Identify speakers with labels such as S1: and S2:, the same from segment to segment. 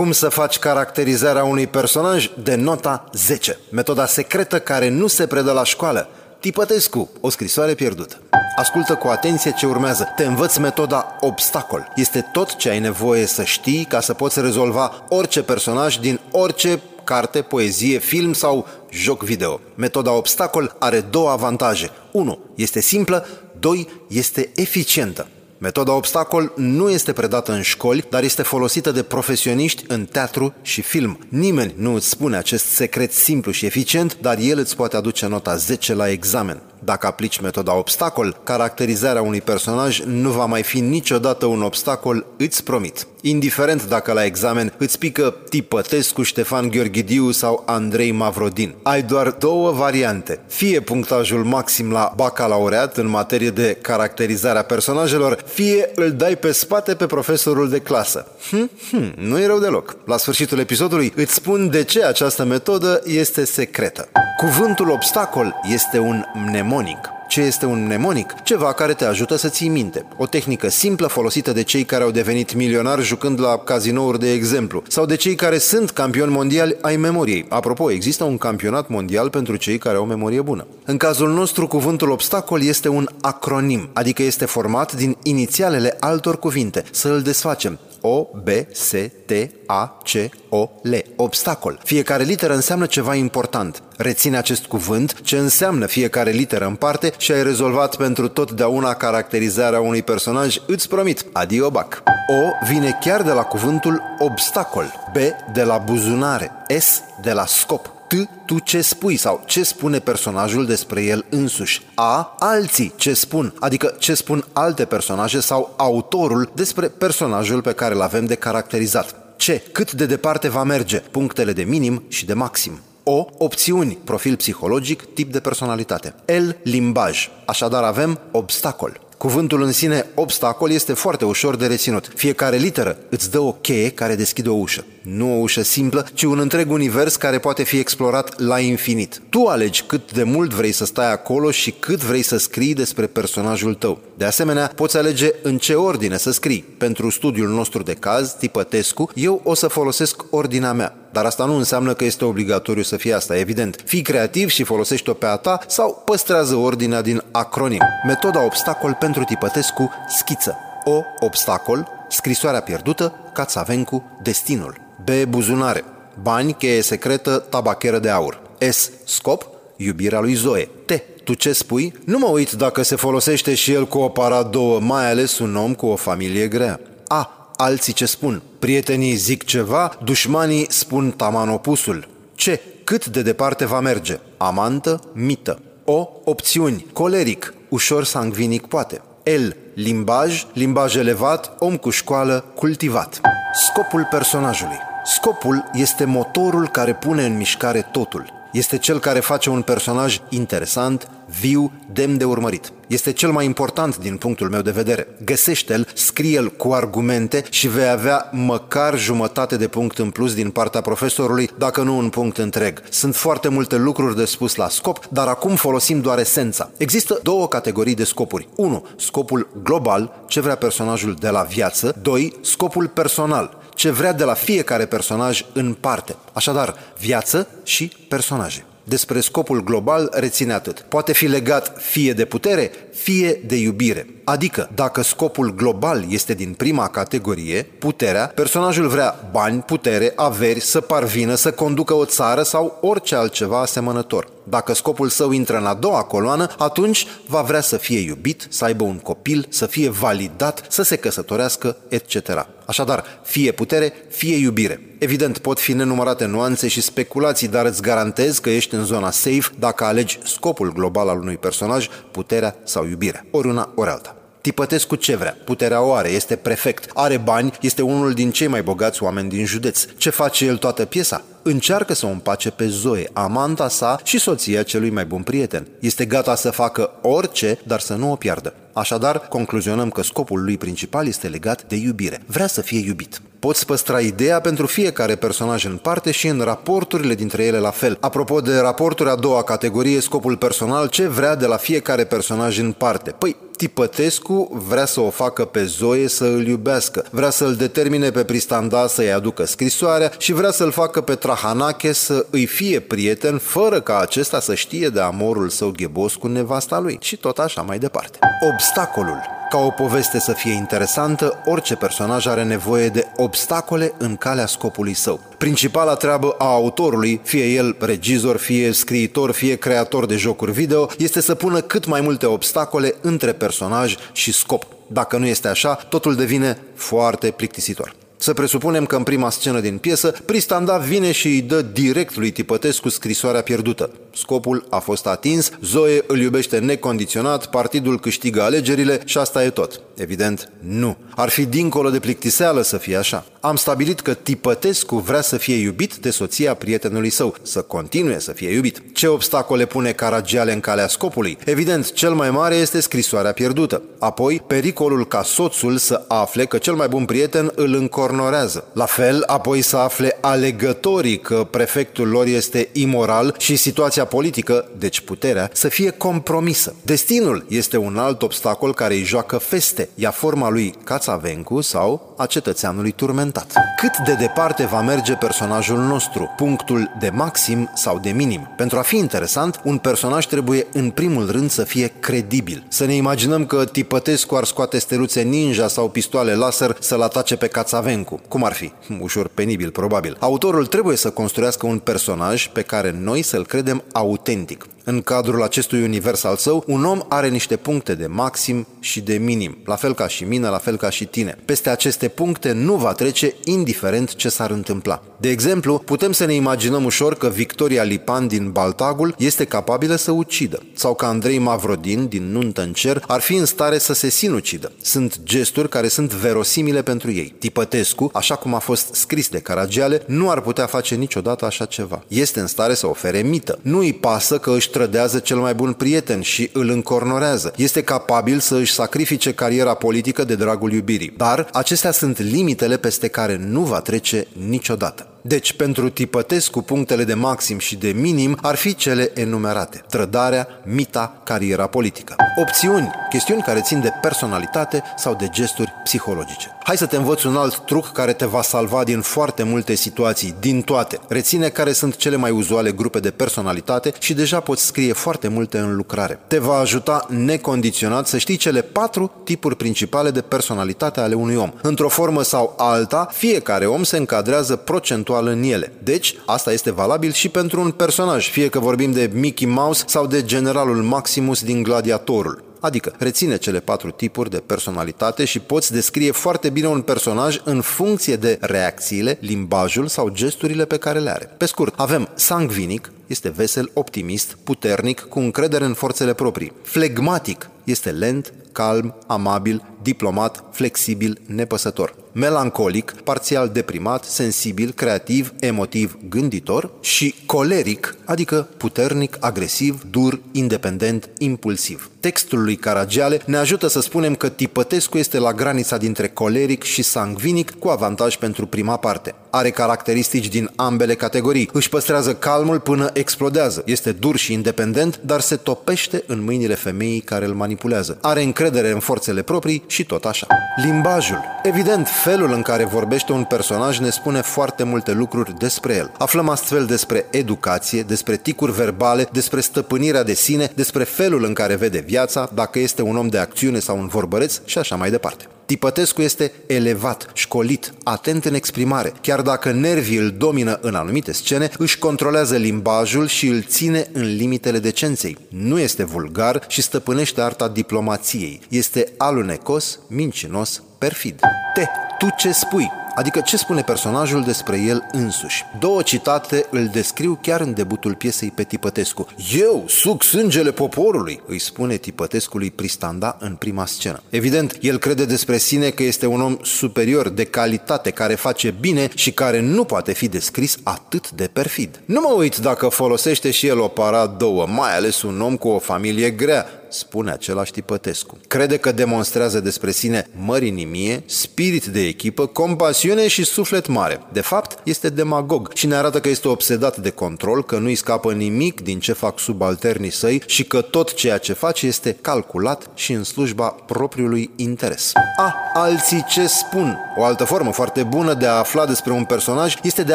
S1: Cum să faci caracterizarea unui personaj de nota 10? Metoda secretă care nu se predă la școală. Tipătescu, o scrisoare pierdută. Ascultă cu atenție ce urmează. Te învăț metoda obstacol. Este tot ce ai nevoie să știi ca să poți rezolva orice personaj din orice carte, poezie, film sau joc video. Metoda obstacol are două avantaje. 1. Este simplă, 2. Este eficientă. Metoda obstacol nu este predată în școli, dar este folosită de profesioniști în teatru și film. Nimeni nu îți spune acest secret simplu și eficient, dar el îți poate aduce nota 10 la examen. Dacă aplici metoda obstacol, caracterizarea unui personaj nu va mai fi niciodată un obstacol, îți promit. Indiferent dacă la examen îți pică Tipătescu, Ștefan Gheorghidiu sau Andrei Mavrodin. Ai doar două variante. Fie punctajul maxim la bacalaureat în materie de caracterizare a personajelor, fie îl dai pe spate pe profesorul de clasă. Hm, hm, nu e rău deloc. La sfârșitul episodului îți spun de ce această metodă este secretă. Cuvântul obstacol este un mnemonic. Ce este un mnemonic? Ceva care te ajută să ții minte. O tehnică simplă folosită de cei care au devenit milionari jucând la cazinouri de exemplu, sau de cei care sunt campioni mondiali ai memoriei. Apropo, există un campionat mondial pentru cei care au memorie bună. În cazul nostru, cuvântul obstacol este un acronim, adică este format din inițialele altor cuvinte. Să îl desfacem. O, B, S, T, A, C, O, L. Obstacol. Fiecare literă înseamnă ceva important. Reține acest cuvânt, ce înseamnă fiecare literă în parte și ai rezolvat pentru totdeauna caracterizarea unui personaj, îți promit. Adio bac. O vine chiar de la cuvântul obstacol. B de la buzunare. S de la scop. T, tu ce spui sau ce spune personajul despre el însuși. A, alții ce spun, adică ce spun alte personaje sau autorul despre personajul pe care îl avem de caracterizat. Ce, cât de departe va merge, punctele de minim și de maxim. O, opțiuni, profil psihologic, tip de personalitate. L, limbaj. Așadar avem obstacol. Cuvântul în sine, obstacol, este foarte ușor de reținut. Fiecare literă îți dă o cheie care deschide o ușă. Nu o ușă simplă, ci un întreg univers care poate fi explorat la infinit. Tu alegi cât de mult vrei să stai acolo și cât vrei să scrii despre personajul tău. De asemenea, poți alege în ce ordine să scrii. Pentru studiul nostru de caz, tipătescu, eu o să folosesc ordinea mea. Dar asta nu înseamnă că este obligatoriu să fie asta, evident. Fii creativ și folosește-o pe a ta sau păstrează ordinea din acronim. Metoda obstacol pentru tipătescu, schiță. O, obstacol, scrisoarea pierdută, Cațavencu, destinul. B, buzunare. Bani, cheie secretă, tabacheră de aur. S, scop, iubirea lui Zoe. T, tu ce spui? Nu mă uit dacă se folosește și el cu o două, mai ales un om cu o familie grea. A, alții ce spun. Prietenii zic ceva, dușmanii spun taman opusul. Ce? Cât de departe va merge? Amantă, mită. O, opțiuni, coleric, ușor sangvinic poate. El, limbaj, limbaj elevat, om cu școală, cultivat. Scopul personajului. Scopul este motorul care pune în mișcare totul. Este cel care face un personaj interesant, viu, demn de urmărit. Este cel mai important din punctul meu de vedere. Găsește-l, scrie-l cu argumente și vei avea măcar jumătate de punct în plus din partea profesorului, dacă nu un punct întreg. Sunt foarte multe lucruri de spus la scop, dar acum folosim doar esența. Există două categorii de scopuri. 1. Scopul global, ce vrea personajul de la viață. 2. Scopul personal, ce vrea de la fiecare personaj în parte. Așadar, viață și personaje. Despre scopul global reține atât. Poate fi legat fie de putere, fie de iubire. Adică, dacă scopul global este din prima categorie, puterea, personajul vrea bani, putere, averi, să parvină, să conducă o țară sau orice altceva asemănător. Dacă scopul său intră în a doua coloană, atunci va vrea să fie iubit, să aibă un copil, să fie validat, să se căsătorească, etc. Așadar, fie putere, fie iubire. Evident, pot fi nenumărate nuanțe și speculații, dar îți garantez că ești în zona safe dacă alegi scopul global al unui personaj, puterea sau iubirea. Ori una, ori alta. Tipătescu ce vrea? Puterea o are, este prefect, are bani, este unul din cei mai bogați oameni din județ. Ce face el toată piesa? Încearcă să o împace pe Zoe, amanta sa și soția celui mai bun prieten. Este gata să facă orice, dar să nu o piardă. Așadar, concluzionăm că scopul lui principal este legat de iubire. Vrea să fie iubit. Poți păstra ideea pentru fiecare personaj în parte și în raporturile dintre ele la fel. Apropo de raporturi a doua categorie, scopul personal, ce vrea de la fiecare personaj în parte? Păi, Tipătescu vrea să o facă pe Zoe să îl iubească, vrea să îl determine pe Pristanda să-i aducă scrisoarea și vrea să-l facă pe Trahanache să îi fie prieten fără ca acesta să știe de amorul său ghebos cu nevasta lui și tot așa mai departe. Obstacolul ca o poveste să fie interesantă, orice personaj are nevoie de obstacole în calea scopului său. Principala treabă a autorului, fie el regizor, fie scriitor, fie creator de jocuri video, este să pună cât mai multe obstacole între personaj și scop. Dacă nu este așa, totul devine foarte plictisitor. Să presupunem că în prima scenă din piesă, Pristanda vine și îi dă direct lui Tipătescu scrisoarea pierdută. Scopul a fost atins, Zoe îl iubește necondiționat, partidul câștigă alegerile și asta e tot. Evident, nu. Ar fi dincolo de plictiseală să fie așa. Am stabilit că Tipătescu vrea să fie iubit de soția prietenului său, să continue să fie iubit. Ce obstacole pune Caragiale în calea scopului? Evident, cel mai mare este scrisoarea pierdută. Apoi, pericolul ca soțul să afle că cel mai bun prieten îl încornorează. La fel, apoi să afle alegătorii că prefectul lor este imoral și situația politică, deci puterea, să fie compromisă. Destinul este un alt obstacol care îi joacă feste, ia forma lui Cațavencu sau a cetățeanului turmentat. Cât de departe va merge personajul nostru, punctul de maxim sau de minim? Pentru a fi interesant, un personaj trebuie în primul rând să fie credibil. Să ne imaginăm că Tipătescu ar scoate steluțe ninja sau pistoale laser să-l atace pe Cațavencu. Cum ar fi? Ușor penibil, probabil. Autorul trebuie să construiască un personaj pe care noi să-l credem autentic. În cadrul acestui univers al său, un om are niște puncte de maxim și de minim, la fel ca și mine, la fel ca și tine. Peste aceste puncte nu va trece indiferent ce s-ar întâmpla. De exemplu, putem să ne imaginăm ușor că Victoria Lipan din Baltagul este capabilă să ucidă, sau că Andrei Mavrodin din Nuntă în Cer ar fi în stare să se sinucidă. Sunt gesturi care sunt verosimile pentru ei. Tipătescu, așa cum a fost scris de Caragiale, nu ar putea face niciodată așa ceva. Este în stare să ofere mită. Nu îi pasă că își trădează cel mai bun prieten și îl încornorează. Este capabil să își sacrifice cariera politică de dragul iubirii. Dar acestea sunt limitele peste care nu va trece niciodată. Deci, pentru Tipătescu, punctele de maxim și de minim ar fi cele enumerate. Trădarea, mita, cariera politică. Opțiuni, chestiuni care țin de personalitate sau de gesturi psihologice. Hai să te învăț un alt truc care te va salva din foarte multe situații, din toate. Reține care sunt cele mai uzuale grupe de personalitate și deja poți scrie foarte multe în lucrare. Te va ajuta necondiționat să știi cele patru tipuri principale de personalitate ale unui om. Într-o formă sau alta, fiecare om se încadrează procentual în ele. Deci, asta este valabil și pentru un personaj, fie că vorbim de Mickey Mouse sau de generalul Maximus din Gladiatorul. Adică reține cele patru tipuri de personalitate și poți descrie foarte bine un personaj în funcție de reacțiile, limbajul sau gesturile pe care le are. Pe scurt, avem sangvinic, este vesel, optimist, puternic, cu încredere în forțele proprii. Flegmatic, este lent, calm, amabil, diplomat, flexibil, nepăsător. Melancolic, parțial deprimat, sensibil, creativ, emotiv, gânditor și coleric, adică puternic, agresiv, dur, independent, impulsiv. Textul lui Caragiale ne ajută să spunem că Tipătescu este la granița dintre coleric și sangvinic cu avantaj pentru prima parte. Are caracteristici din ambele categorii. Își păstrează calmul până explodează. Este dur și independent, dar se topește în mâinile femeii care îl manipulează. Are încredere în forțele proprii și tot așa. Limbajul. Evident, felul în care vorbește un personaj ne spune foarte multe lucruri despre el. Aflăm astfel despre educație, despre ticuri verbale, despre stăpânirea de sine, despre felul în care vede viața, dacă este un om de acțiune sau un vorbăreț și așa mai departe. Tipătescu este elevat, școlit, atent în exprimare. Chiar dacă nervii îl domină în anumite scene, își controlează limbajul și îl ține în limitele decenței. Nu este vulgar și stăpânește arta diplomației. Este alunecos, mincinos, perfid. Te, tu ce spui? Adică ce spune personajul despre el însuși. Două citate îl descriu chiar în debutul piesei pe Tipătescu. Eu suc sângele poporului, îi spune Tipătescului Pristanda în prima scenă. Evident, el crede despre sine că este un om superior, de calitate, care face bine și care nu poate fi descris atât de perfid. Nu mă uit dacă folosește și el o para două, mai ales un om cu o familie grea, spune același Tipătescu. Crede că demonstrează despre sine mărinimie, spirit de echipă, compasiune și suflet mare. De fapt, este demagog și ne arată că este obsedat de control, că nu-i scapă nimic din ce fac subalternii săi și că tot ceea ce face este calculat și în slujba propriului interes. A, alții ce spun? O altă formă foarte bună de a afla despre un personaj este de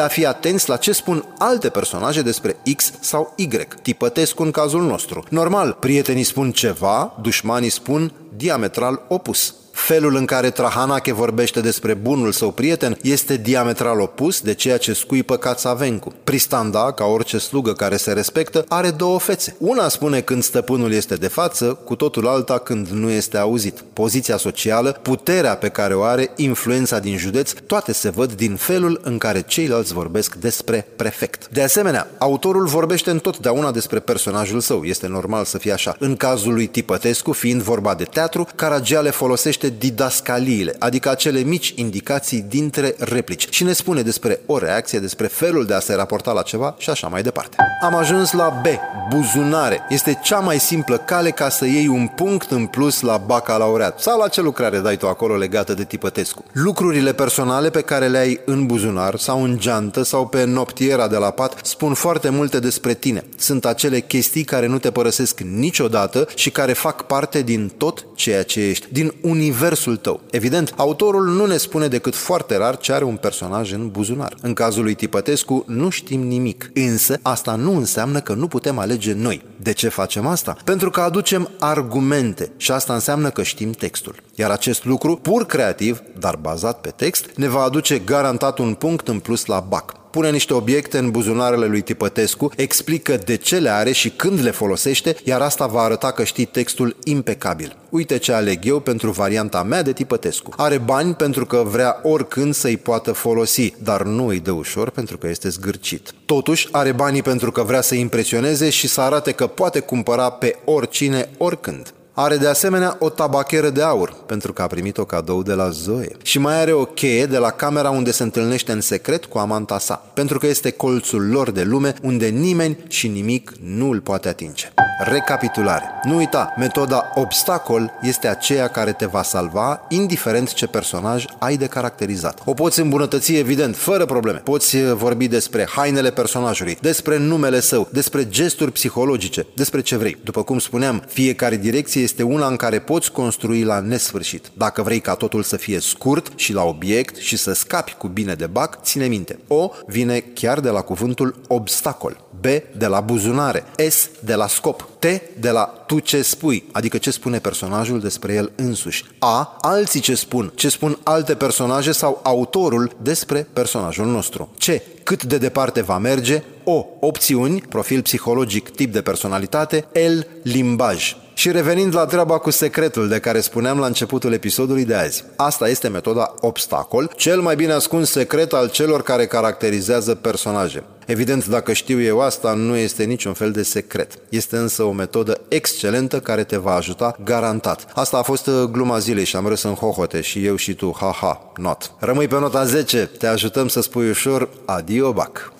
S1: a fi atenți la ce spun alte personaje despre X sau Y. Tipătescu în cazul nostru. Normal, prietenii spun ceva, dușmanii spun diametral opus. Felul în care Trahanache vorbește despre bunul său prieten este diametral opus de ceea ce scuipă Cațavencu. Pristanda, ca orice slugă care se respectă, are două fețe. Una spune când stăpânul este de față, cu totul alta când nu este auzit. Poziția socială, puterea pe care o are, influența din județ, toate se văd din felul în care ceilalți vorbesc despre prefect. De asemenea, autorul vorbește întotdeauna despre personajul său. Este normal să fie așa. În cazul lui Tipătescu, fiind vorba de teatru, Caragiale folosește numește didascaliile, adică acele mici indicații dintre replici și ne spune despre o reacție, despre felul de a se raporta la ceva și așa mai departe. Am ajuns la B, buzunare. Este cea mai simplă cale ca să iei un punct în plus la bacalaureat sau la ce lucrare dai tu acolo legată de tipătescu. Lucrurile personale pe care le ai în buzunar sau în geantă sau pe noptiera de la pat spun foarte multe despre tine. Sunt acele chestii care nu te părăsesc niciodată și care fac parte din tot ceea ce ești, din univers universul tău. Evident, autorul nu ne spune decât foarte rar ce are un personaj în buzunar. În cazul lui Tipătescu nu știm nimic, însă asta nu înseamnă că nu putem alege noi. De ce facem asta? Pentru că aducem argumente și asta înseamnă că știm textul. Iar acest lucru, pur creativ, dar bazat pe text, ne va aduce garantat un punct în plus la BAC pune niște obiecte în buzunarele lui Tipătescu, explică de ce le are și când le folosește, iar asta va arăta că știi textul impecabil. Uite ce aleg eu pentru varianta mea de Tipătescu. Are bani pentru că vrea oricând să-i poată folosi, dar nu îi dă ușor pentru că este zgârcit. Totuși, are banii pentru că vrea să impresioneze și să arate că poate cumpăra pe oricine, oricând. Are de asemenea o tabacheră de aur, pentru că a primit-o cadou de la Zoe. Și mai are o cheie de la camera unde se întâlnește în secret cu amanta sa, pentru că este colțul lor de lume unde nimeni și nimic nu îl poate atinge. Recapitulare. Nu uita, metoda obstacol este aceea care te va salva, indiferent ce personaj ai de caracterizat. O poți îmbunătăți, evident, fără probleme. Poți eh, vorbi despre hainele personajului, despre numele său, despre gesturi psihologice, despre ce vrei. După cum spuneam, fiecare direcție este una în care poți construi la nesfârșit. Dacă vrei ca totul să fie scurt și la obiect și să scapi cu bine de bac, ține minte. O vine chiar de la cuvântul obstacol. B de la buzunare. S de la scop. T de la tu ce spui, adică ce spune personajul despre el însuși. A, alții ce spun, ce spun alte personaje sau autorul despre personajul nostru. C, cât de departe va merge. O, opțiuni, profil psihologic, tip de personalitate. L, limbaj. Și revenind la treaba cu secretul de care spuneam la începutul episodului de azi. Asta este metoda obstacol, cel mai bine ascuns secret al celor care caracterizează personaje. Evident, dacă știu eu asta, nu este niciun fel de secret. Este însă o metodă excelentă care te va ajuta garantat. Asta a fost uh, gluma zilei și am râs în hohote și eu și tu, ha-ha, not. Rămâi pe nota 10, te ajutăm să spui ușor adio bac.